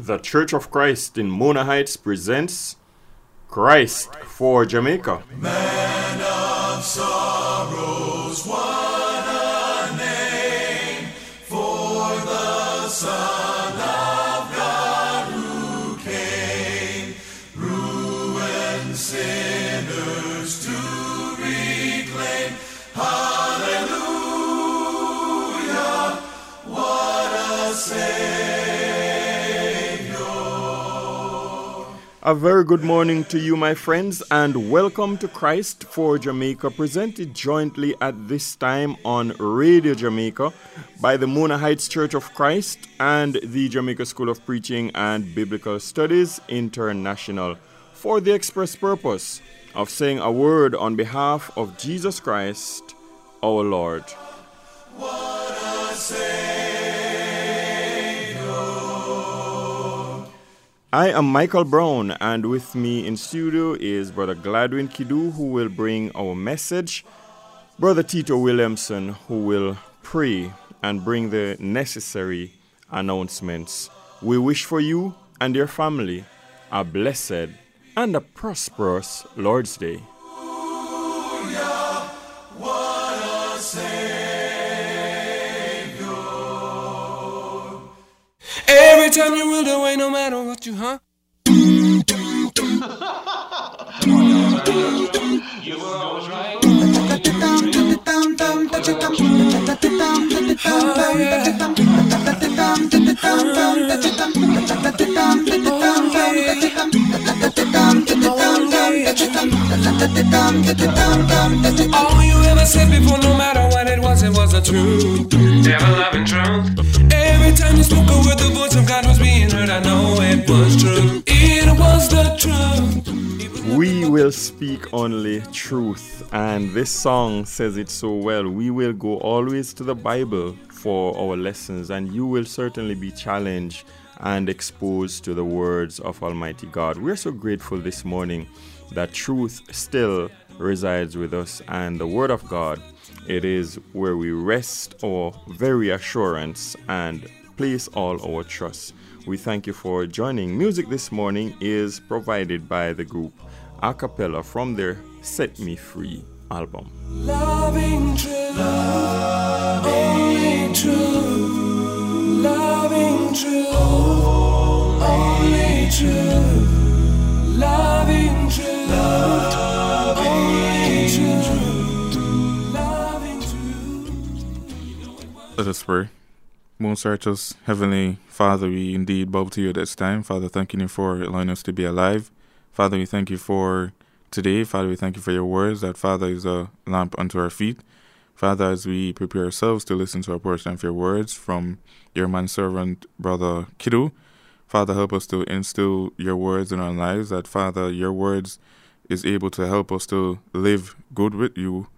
The Church of Christ in Mona Heights presents Christ for Jamaica. A very good morning to you, my friends, and welcome to Christ for Jamaica, presented jointly at this time on Radio Jamaica by the Mona Heights Church of Christ and the Jamaica School of Preaching and Biblical Studies International for the express purpose of saying a word on behalf of Jesus Christ, our Lord. I am Michael Brown, and with me in studio is Brother Gladwin Kidu, who will bring our message, Brother Tito Williamson, who will pray and bring the necessary announcements. We wish for you and your family a blessed and a prosperous Lord's Day. Time you will away, no matter what you, huh? All you ever said before, no matter what it was, it was the truth. Never loving truth. Every time you spoke a word, the voice of God was being heard. I know it was true. It was the truth. We will speak only truth, and this song says it so well. We will go always to the Bible for our lessons, and you will certainly be challenged and exposed to the words of Almighty God. We're so grateful this morning that truth still resides with us, and the Word of God, it is where we rest our very assurance and place all our trust. We thank you for joining. Music this morning is provided by the group a cappella from their Set Me Free album. Loving. Loving. Only. Loving. Let us pray. Most righteous Heavenly Father, we indeed bow to you this time. Father, thanking you for allowing us to be alive. Father, we thank you for today. Father, we thank you for your words, that Father is a lamp unto our feet. Father, as we prepare ourselves to listen to a portion of your words from your manservant, Brother Kidu, Father, help us to instill your words in our lives, that Father, your words is able to help us to live good with you.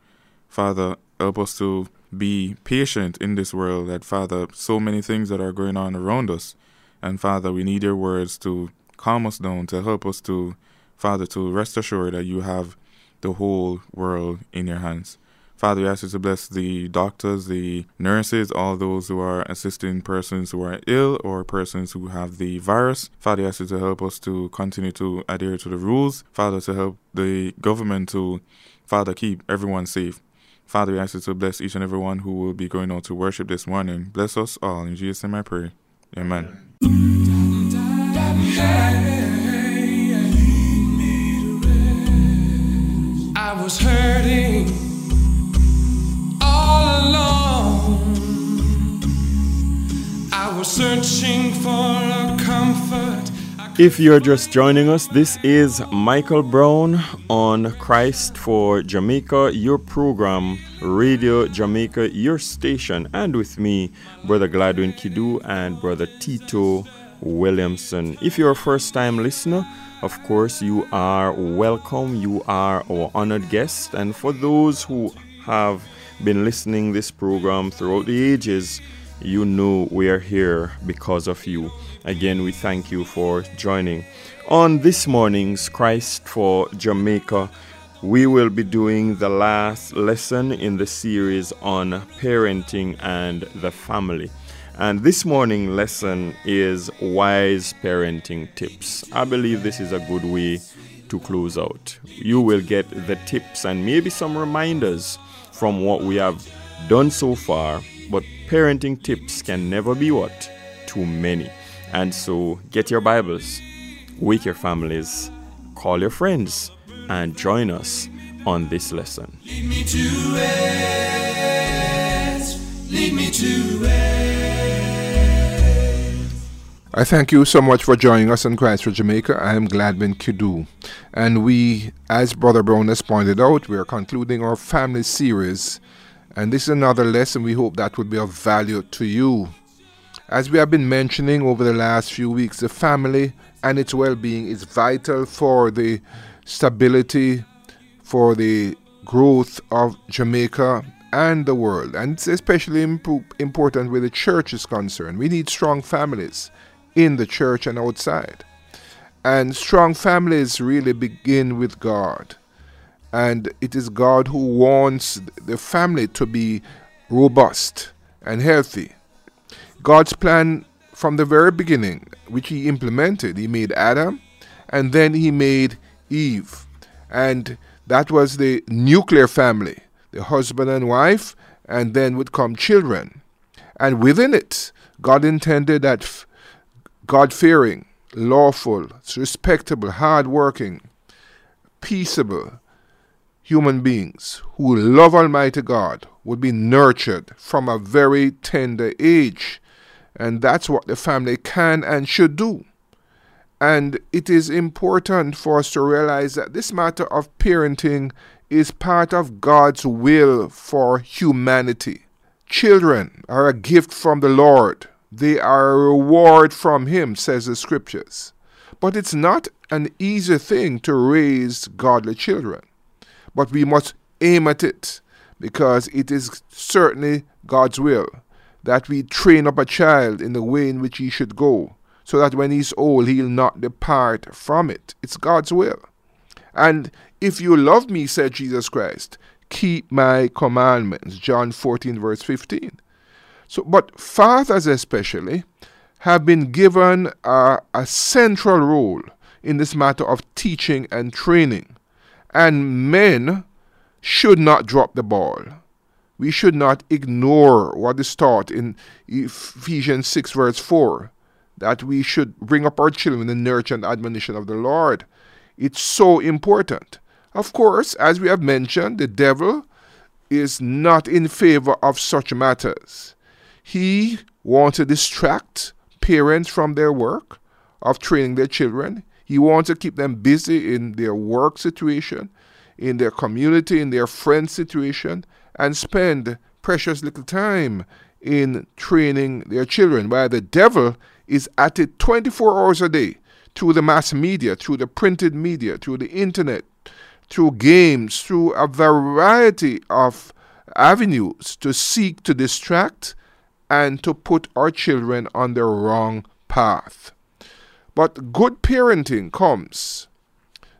Father, help us to be patient in this world, that Father, so many things that are going on around us. And Father, we need your words to calm us down, to help us to, Father, to rest assured that you have the whole world in your hands. Father, we ask you to bless the doctors, the nurses, all those who are assisting persons who are ill or persons who have the virus. Father, we ask you to help us to continue to adhere to the rules. Father, to help the government to, Father, keep everyone safe. Father, we ask you to bless each and every one who will be going out to worship this morning. Bless us all. In Jesus' name I pray. Amen. I was hurting all alone. I was searching for a comfort. If you're just joining us, this is Michael Brown on Christ for Jamaica, your program, Radio Jamaica, your station, and with me, Brother Gladwin Kidu and Brother Tito Williamson. If you're a first time listener, of course, you are welcome. You are our honored guest. And for those who have been listening this program throughout the ages, you know we are here because of you. Again, we thank you for joining. On this morning's Christ for Jamaica, we will be doing the last lesson in the series on parenting and the family. And this morning lesson is wise parenting tips. I believe this is a good way to close out. You will get the tips and maybe some reminders from what we have done so far, but parenting tips can never be what? Too many. And so get your Bibles, wake your families, call your friends, and join us on this lesson. Lead me to rest. Lead me to rest. I thank you so much for joining us on Christ for Jamaica. I am Gladwin Kidu. And we, as Brother Brown has pointed out, we are concluding our family series. And this is another lesson we hope that will be of value to you. As we have been mentioning over the last few weeks, the family and its well being is vital for the stability, for the growth of Jamaica and the world. And it's especially impo- important where the church is concerned. We need strong families in the church and outside. And strong families really begin with God. And it is God who wants the family to be robust and healthy. God's plan from the very beginning, which He implemented, He made Adam and then He made Eve. And that was the nuclear family the husband and wife, and then would come children. And within it, God intended that God fearing, lawful, respectable, hard working, peaceable human beings who love Almighty God would be nurtured from a very tender age. And that's what the family can and should do. And it is important for us to realize that this matter of parenting is part of God's will for humanity. Children are a gift from the Lord, they are a reward from Him, says the scriptures. But it's not an easy thing to raise godly children. But we must aim at it because it is certainly God's will that we train up a child in the way in which he should go, so that when he's old, he'll not depart from it. It's God's will. And if you love me, said Jesus Christ, keep my commandments. John 14, verse 15. So, but fathers especially have been given a, a central role in this matter of teaching and training. And men should not drop the ball. We should not ignore what is taught in Ephesians 6, verse 4, that we should bring up our children in the nurture and admonition of the Lord. It's so important. Of course, as we have mentioned, the devil is not in favor of such matters. He wants to distract parents from their work of training their children. He wants to keep them busy in their work situation, in their community, in their friend situation, and spend precious little time in training their children. While the devil is at it 24 hours a day through the mass media, through the printed media, through the internet, through games, through a variety of avenues to seek to distract and to put our children on the wrong path. But good parenting comes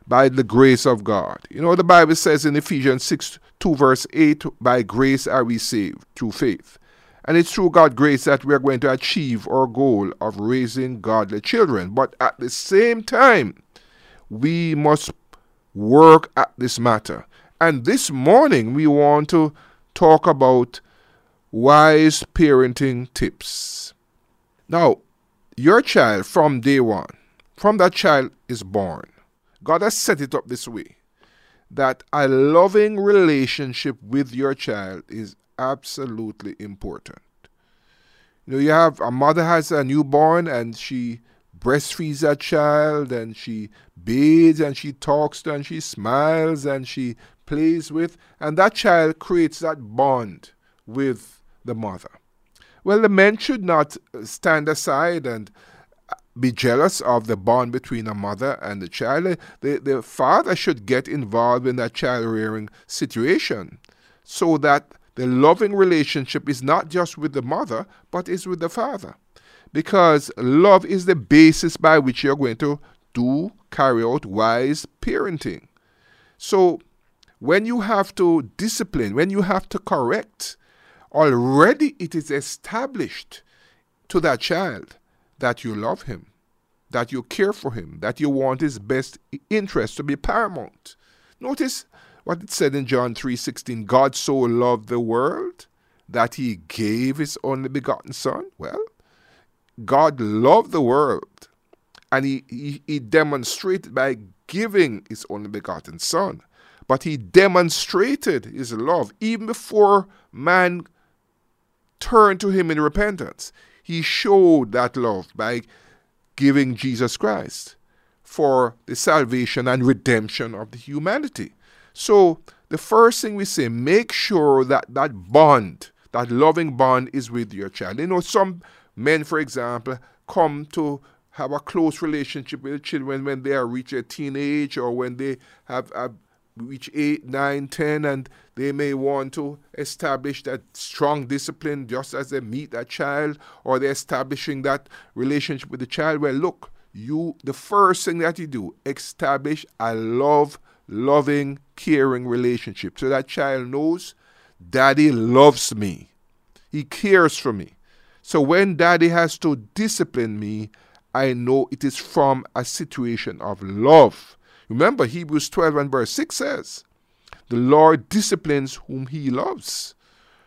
by the grace of God. You know, the Bible says in Ephesians 6 2, verse 8, by grace are we saved through faith. And it's through God's grace that we are going to achieve our goal of raising godly children. But at the same time, we must work at this matter. And this morning, we want to talk about wise parenting tips. Now, your child from day one, from that child is born, God has set it up this way that a loving relationship with your child is absolutely important. You know, you have a mother has a newborn and she breastfeeds that child and she bathes and she talks to and she smiles and she plays with, and that child creates that bond with the mother. Well, the men should not stand aside and uh, be jealous of the bond between a mother and the child. The, the father should get involved in that child rearing situation so that the loving relationship is not just with the mother, but is with the father. Because love is the basis by which you're going to do, carry out wise parenting. So when you have to discipline, when you have to correct, already it is established to that child that you love him, that you care for him, that you want his best interest to be paramount. Notice what it said in John 3:16, God so loved the world that he gave his only begotten son. Well, God loved the world and he, he, he demonstrated by giving his only begotten son. But he demonstrated his love even before man turned to him in repentance. He showed that love by giving Jesus Christ for the salvation and redemption of the humanity. So, the first thing we say, make sure that that bond, that loving bond, is with your child. You know, some men, for example, come to have a close relationship with children when they are reach a teenage or when they have, have reach 8, 9, 10, and they may want to establish that strong discipline just as they meet that child or they're establishing that relationship with the child. Well, look, you the first thing that you do, establish a love, loving, caring relationship. So that child knows daddy loves me. He cares for me. So when daddy has to discipline me, I know it is from a situation of love Remember, Hebrews 12 and verse 6 says, The Lord disciplines whom he loves.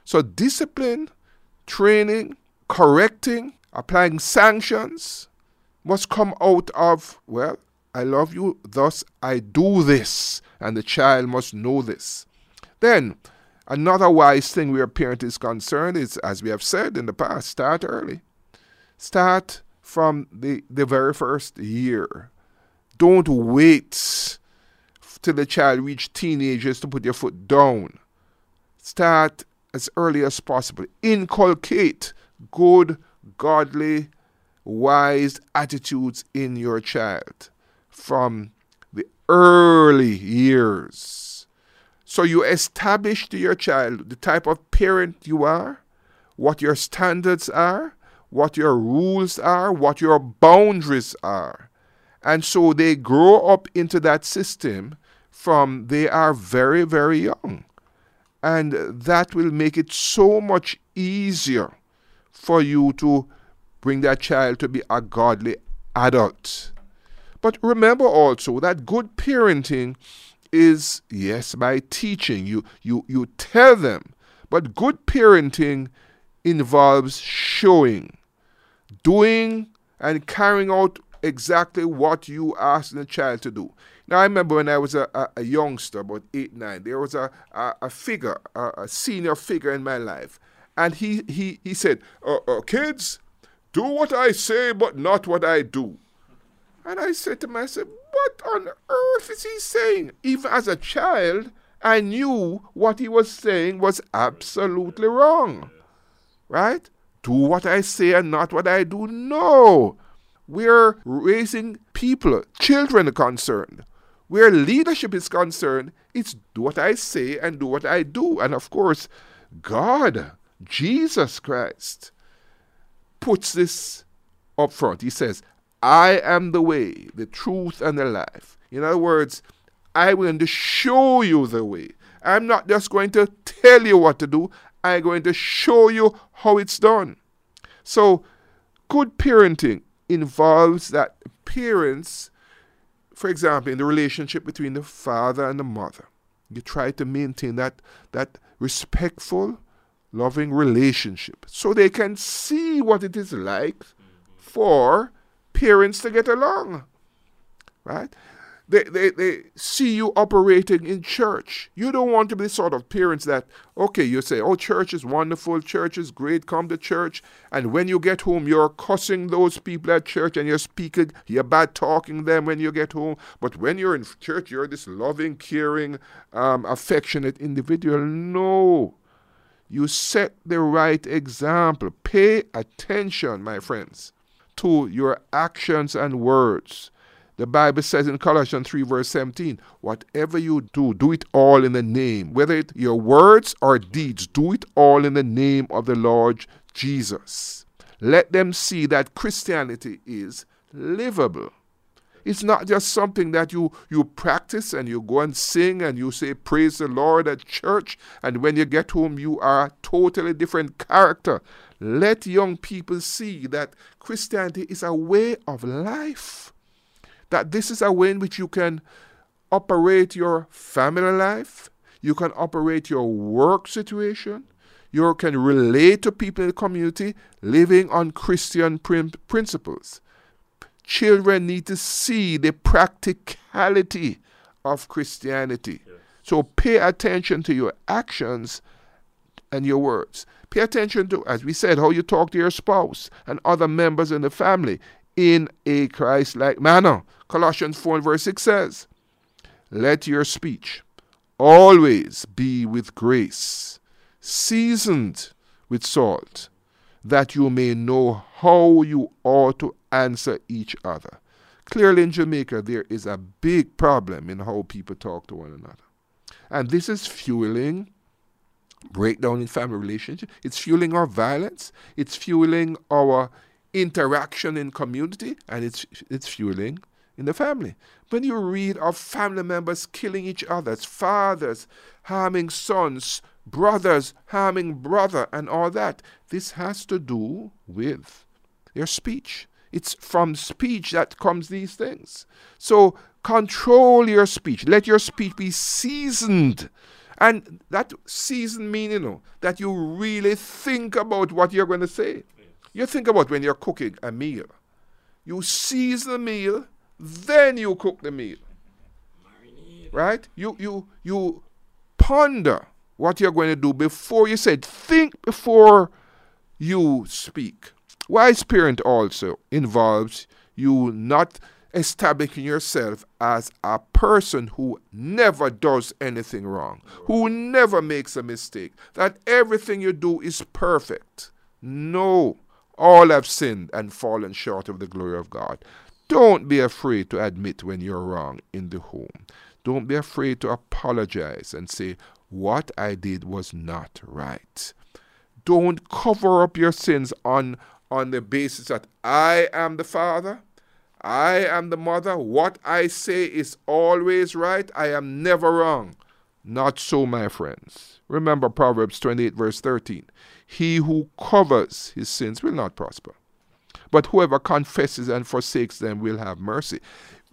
So, discipline, training, correcting, applying sanctions must come out of, well, I love you, thus I do this. And the child must know this. Then, another wise thing where a parent is concerned is, as we have said in the past, start early. Start from the, the very first year. Don't wait till the child reach teenagers to put your foot down. Start as early as possible. Inculcate good, godly, wise attitudes in your child from the early years. So you establish to your child the type of parent you are, what your standards are, what your rules are, what your boundaries are. And so they grow up into that system from they are very, very young. And that will make it so much easier for you to bring that child to be a godly adult. But remember also that good parenting is, yes, by teaching. You, you, you tell them. But good parenting involves showing, doing, and carrying out exactly what you ask the child to do. Now, I remember when I was a, a, a youngster, about eight, nine, there was a, a, a figure, a, a, senior figure in my life. And he, he, he said, uh, uh, Kids, do what I say, but not what I do. And I said to myself, What on earth is he saying? Even as a child, I knew what he was saying was absolutely wrong. Right? Do what I say and not what I do. No. We're raising people, children concerned. Where leadership is concerned, it's do what I say and do what I do. And of course, God, Jesus Christ, puts this up front. He says, I am the way, the truth, and the life. In other words, I'm going to show you the way. I'm not just going to tell you what to do, I'm going to show you how it's done. So, good parenting involves that parents for example, in the relationship between the father and the mother, you try to maintain that, that respectful, loving relationship so they can see what it is like for parents to get along. Right? They, they, they see you operating in church. You don't want to be the sort of parents that, okay, you say, oh, church is wonderful, church is great, come to church. And when you get home, you're cussing those people at church and you're speaking, you're bad talking them when you get home. But when you're in church, you're this loving, caring, um, affectionate individual. No. You set the right example. Pay attention, my friends, to your actions and words. The Bible says in Colossians 3, verse 17, whatever you do, do it all in the name, whether it your words or deeds, do it all in the name of the Lord Jesus. Let them see that Christianity is livable. It's not just something that you, you practice and you go and sing and you say, Praise the Lord at church, and when you get home, you are a totally different character. Let young people see that Christianity is a way of life, that this is a way in which you can operate your family life, you can operate your work situation, you can relate to people in the community living on Christian prin- principles. Children need to see the practicality of Christianity. So pay attention to your actions and your words. Pay attention to, as we said, how you talk to your spouse and other members in the family in a Christ like manner. Colossians 4 and verse 6 says, Let your speech always be with grace seasoned with salt, that you may know how you ought to answer each other. Clearly, in Jamaica, there is a big problem in how people talk to one another. And this is fueling breakdown in family relationships. It's fueling our violence. It's fueling our interaction in community, and it's it's fueling in the family. When you read of family members killing each other, fathers harming sons, brothers harming brother, and all that, this has to do with your speech. It's from speech that comes these things. So control your speech. Let your speech be seasoned. And that seasoned meaning, you know, that you really think about what you're going to say. You think about when you're cooking a meal. You season the meal, then you cook the meal. Right? You you you ponder what you're going to do before you said think before you speak. Wise parent also involves you not establishing yourself as a person who never does anything wrong, who never makes a mistake, that everything you do is perfect. No, all have sinned and fallen short of the glory of God. Don't be afraid to admit when you're wrong in the home. Don't be afraid to apologize and say, What I did was not right. Don't cover up your sins on, on the basis that I am the father, I am the mother, what I say is always right, I am never wrong. Not so, my friends. Remember Proverbs 28, verse 13. He who covers his sins will not prosper, but whoever confesses and forsakes them will have mercy.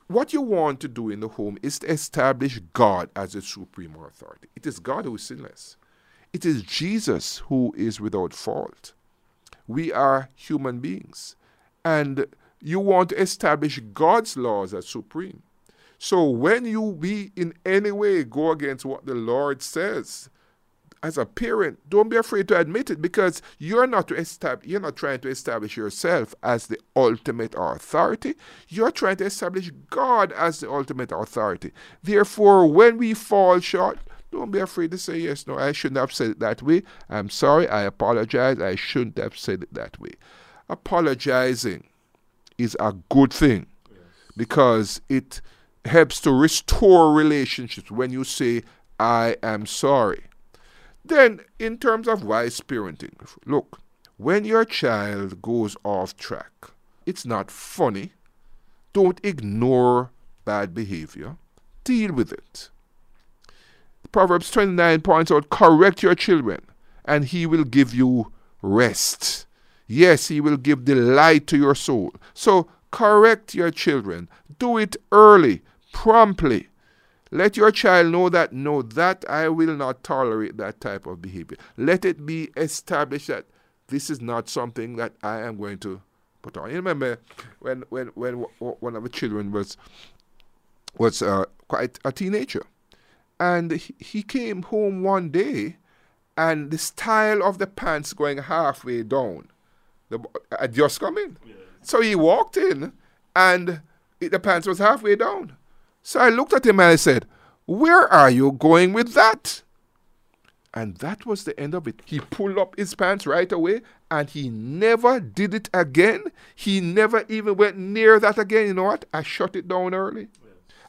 What you want to do in the home is to establish God as the supreme authority. It is God who is sinless, it is Jesus who is without fault. We are human beings, and you want to establish God's laws as supreme. So when you be in any way go against what the Lord says, as a parent, don't be afraid to admit it because you're not to establish, you're not trying to establish yourself as the ultimate authority. You're trying to establish God as the ultimate authority. Therefore, when we fall short, don't be afraid to say yes. No, I shouldn't have said it that way. I'm sorry. I apologize. I shouldn't have said it that way. Apologizing is a good thing because it helps to restore relationships when you say, I am sorry. Then, in terms of wise parenting, look, when your child goes off track, it's not funny. Don't ignore bad behavior, deal with it. Proverbs 29 points out correct your children, and he will give you rest. Yes, he will give delight to your soul. So, correct your children. Do it early, promptly. Let your child know that, no, that I will not tolerate that type of behavior. Let it be established that this is not something that I am going to put on. You remember when, when, when one of the children was, was uh, quite a teenager. And he, he came home one day and the style of the pants going halfway down the, had just come in. So he walked in and the pants was halfway down. So I looked at him and I said, Where are you going with that? And that was the end of it. He pulled up his pants right away and he never did it again. He never even went near that again. You know what? I shut it down early.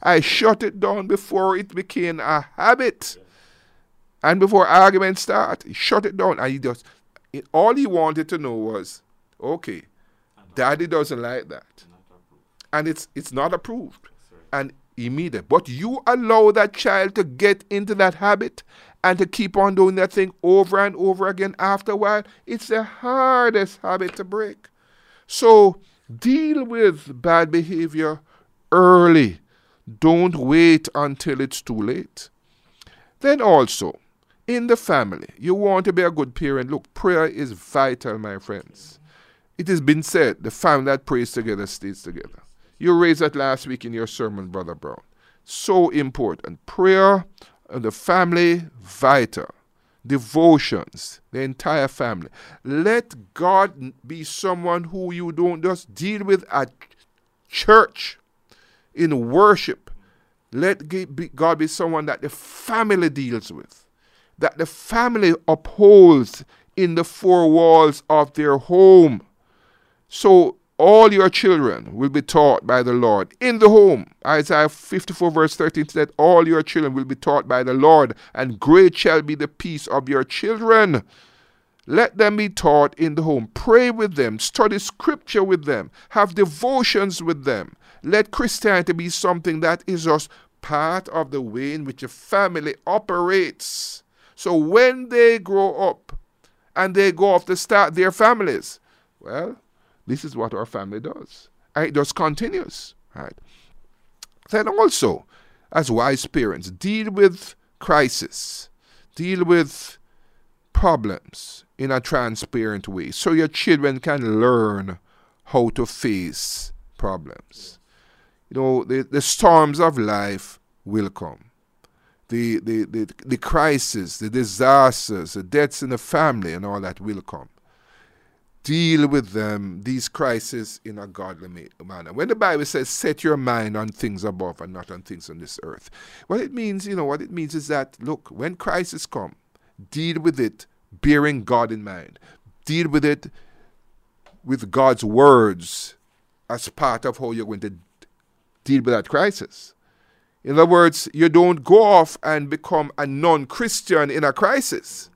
I shut it down before it became a habit. And before arguments start, he shut it down. And he just, it, all he wanted to know was, okay, daddy doesn't like that. and it's it's not approved and immediate. But you allow that child to get into that habit and to keep on doing that thing over and over again after a while, it's the hardest habit to break. So deal with bad behavior early. Don't wait until it's too late. Then also, in the family, you want to be a good parent. Look, prayer is vital, my friends. It has been said, the family that prays together stays together. You raised that last week in your sermon, Brother Brown. So important. Prayer and the family, vital. Devotions, the entire family. Let God be someone who you don't just deal with at church, in worship. Let God be someone that the family deals with, that the family upholds in the four walls of their home. So all your children will be taught by the Lord in the home. Isaiah 54, verse 13 said, All your children will be taught by the Lord, and great shall be the peace of your children. Let them be taught in the home. Pray with them, study scripture with them, have devotions with them. Let Christianity be something that is just part of the way in which a family operates. So when they grow up and they go off to start their families, well, this is what our family does. And it just continues. Right? Then also, as wise parents, deal with crisis, deal with problems in a transparent way so your children can learn how to face problems. You know, the, the storms of life will come. The, the, the, the crisis, the disasters, the deaths in the family, and all that will come deal with them, these crises, in a godly manner. When the Bible says, set your mind on things above and not on things on this earth, what it means, you know, what it means is that, look, when crisis come, deal with it bearing God in mind. Deal with it with God's words as part of how you're going to deal with that crisis. In other words, you don't go off and become a non Christian in a crisis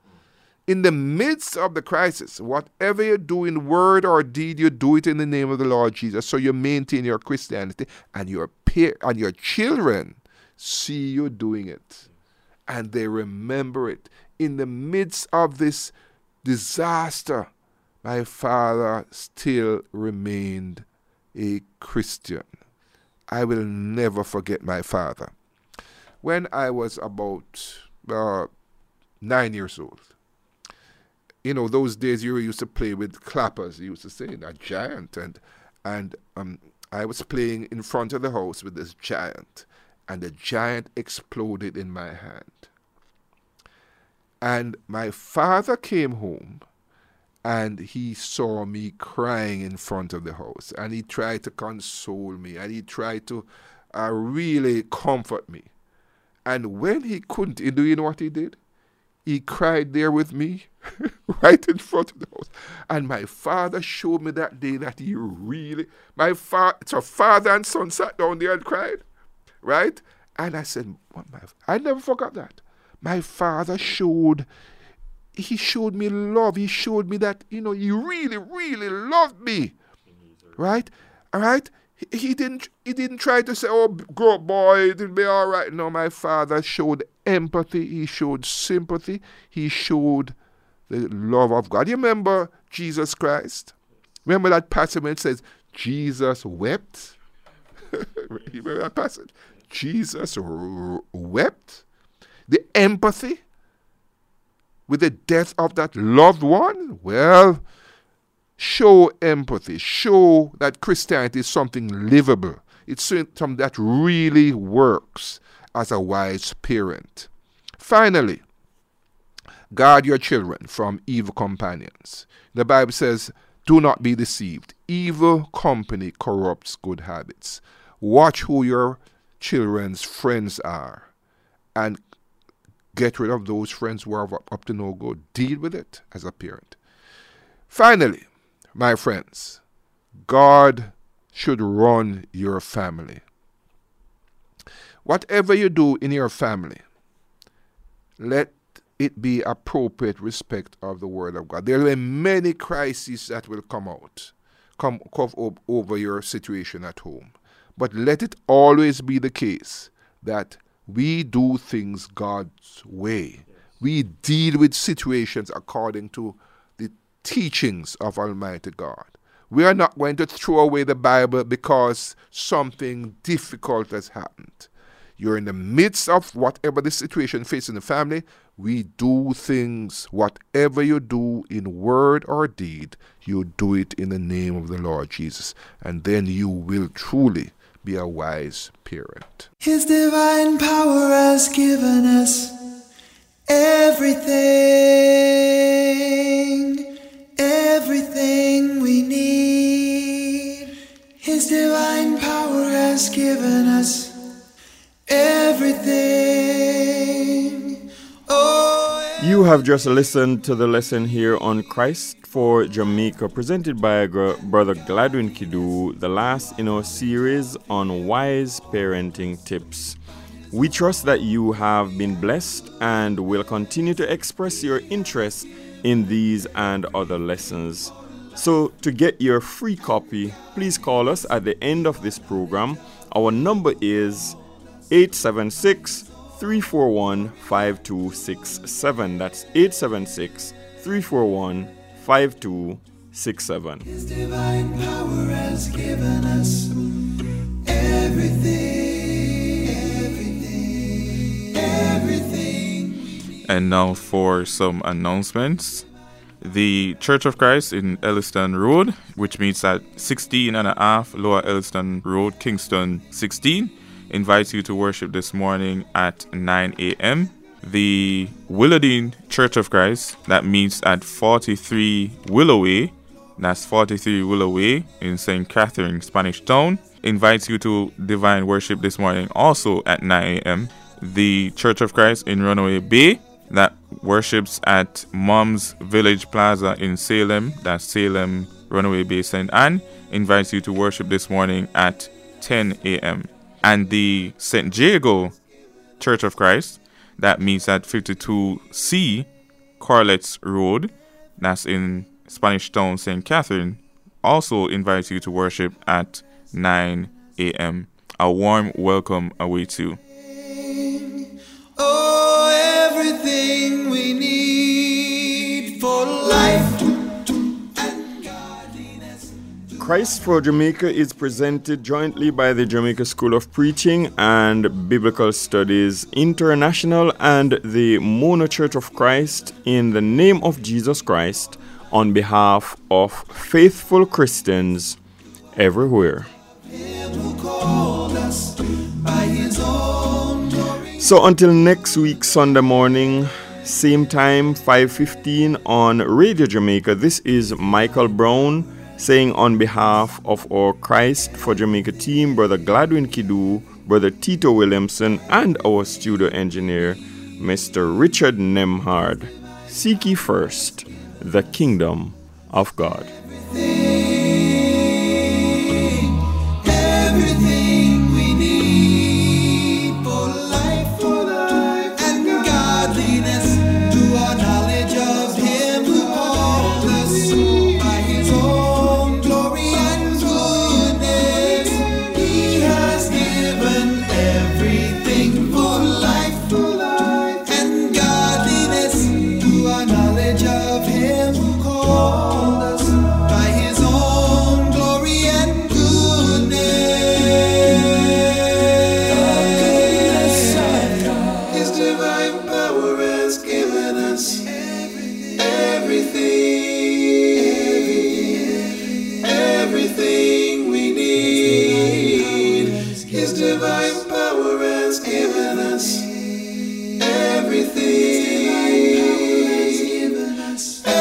in the midst of the crisis, whatever you do in word or deed, you do it in the name of the Lord Jesus. So you maintain your Christianity, and your peer and your children see you doing it, and they remember it. In the midst of this disaster, my father still remained a Christian. I will never forget my father. When I was about uh, nine years old, you know, those days you used to play with clappers. You used to say a giant, and and um, I was playing in front of the house with this giant, and the giant exploded in my hand. And my father came home, and he saw me crying in front of the house, and he tried to console me, and he tried to uh, really comfort me. And when he couldn't, do you know what he did? He cried there with me, right in front of the house. And my father showed me that day that he really, my father, so father and son sat down there and cried, right? And I said, I never forgot that. My father showed, he showed me love. He showed me that, you know, he really, really loved me, right? All right? he didn't he didn't try to say, "Oh, up, boy, it'll be all right." No, my father showed empathy. He showed sympathy. He showed the love of God. You remember Jesus Christ? Remember that passage when it says Jesus wept. you remember that passage? Jesus wept. The empathy with the death of that loved one. Well show empathy, show that Christianity is something livable. It's something that really works as a wise parent. Finally, guard your children from evil companions. The Bible says, Do not be deceived. Evil company corrupts good habits. Watch who your children's friends are and get rid of those friends who are up to no good. Deal with it as a parent. Finally, my friends, God should run your family. Whatever you do in your family, let it be appropriate respect of the word of God. There will be many crises that will come out, come, come over your situation at home. but let it always be the case that we do things God's way. We deal with situations according to the teachings of Almighty God. We are not going to throw away the Bible because something difficult has happened. You're in the midst of whatever the situation facing the family. We do things, whatever you do in word or deed, you do it in the name of the Lord Jesus. And then you will truly be a wise parent. His divine power has given us everything, everything we need. His divine power has given us have just listened to the lesson here on Christ for Jamaica, presented by Brother Gladwin Kidu, the last in our series on wise parenting tips. We trust that you have been blessed and will continue to express your interest in these and other lessons. So, to get your free copy, please call us at the end of this program. Our number is 876 341 5267. That's 876 341 5267. His divine power has given us everything, everything, everything. And now for some announcements. The Church of Christ in Elliston Road, which meets at 16 and a half Lower Elliston Road, Kingston 16, invites you to worship this morning at 9 a.m. The Willowdene Church of Christ, that meets at 43 Willow Way, that's 43 Willow Way in St. Catherine, Spanish Town, invites you to divine worship this morning also at 9 a.m. The Church of Christ in Runaway Bay, that worships at Mom's Village Plaza in Salem, that's Salem, Runaway Bay, St. Ann, invites you to worship this morning at 10 a.m. And the St. Jago Church of Christ, that meets at 52C Corlett's Road, that's in Spanish Town, St. Catherine, also invites you to worship at 9 a.m. A warm welcome awaits you. Christ for Jamaica is presented jointly by the Jamaica School of Preaching and Biblical Studies International and the Mona Church of Christ in the name of Jesus Christ on behalf of faithful Christians everywhere. So until next week Sunday morning, same time 5:15 on Radio Jamaica. This is Michael Brown saying on behalf of our Christ for Jamaica team, Brother Gladwin Kidu, Brother Tito Williamson, and our studio engineer, Mr. Richard Nemhard. Seek ye first the kingdom of God.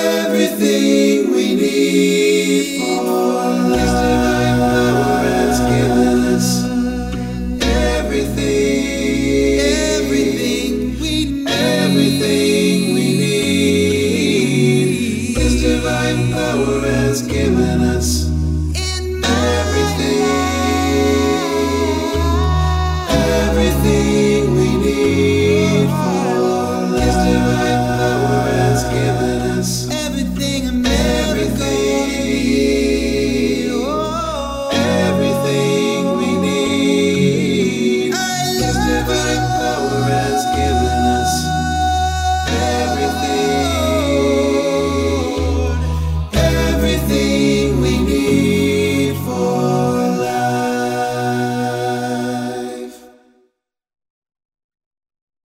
everything we need.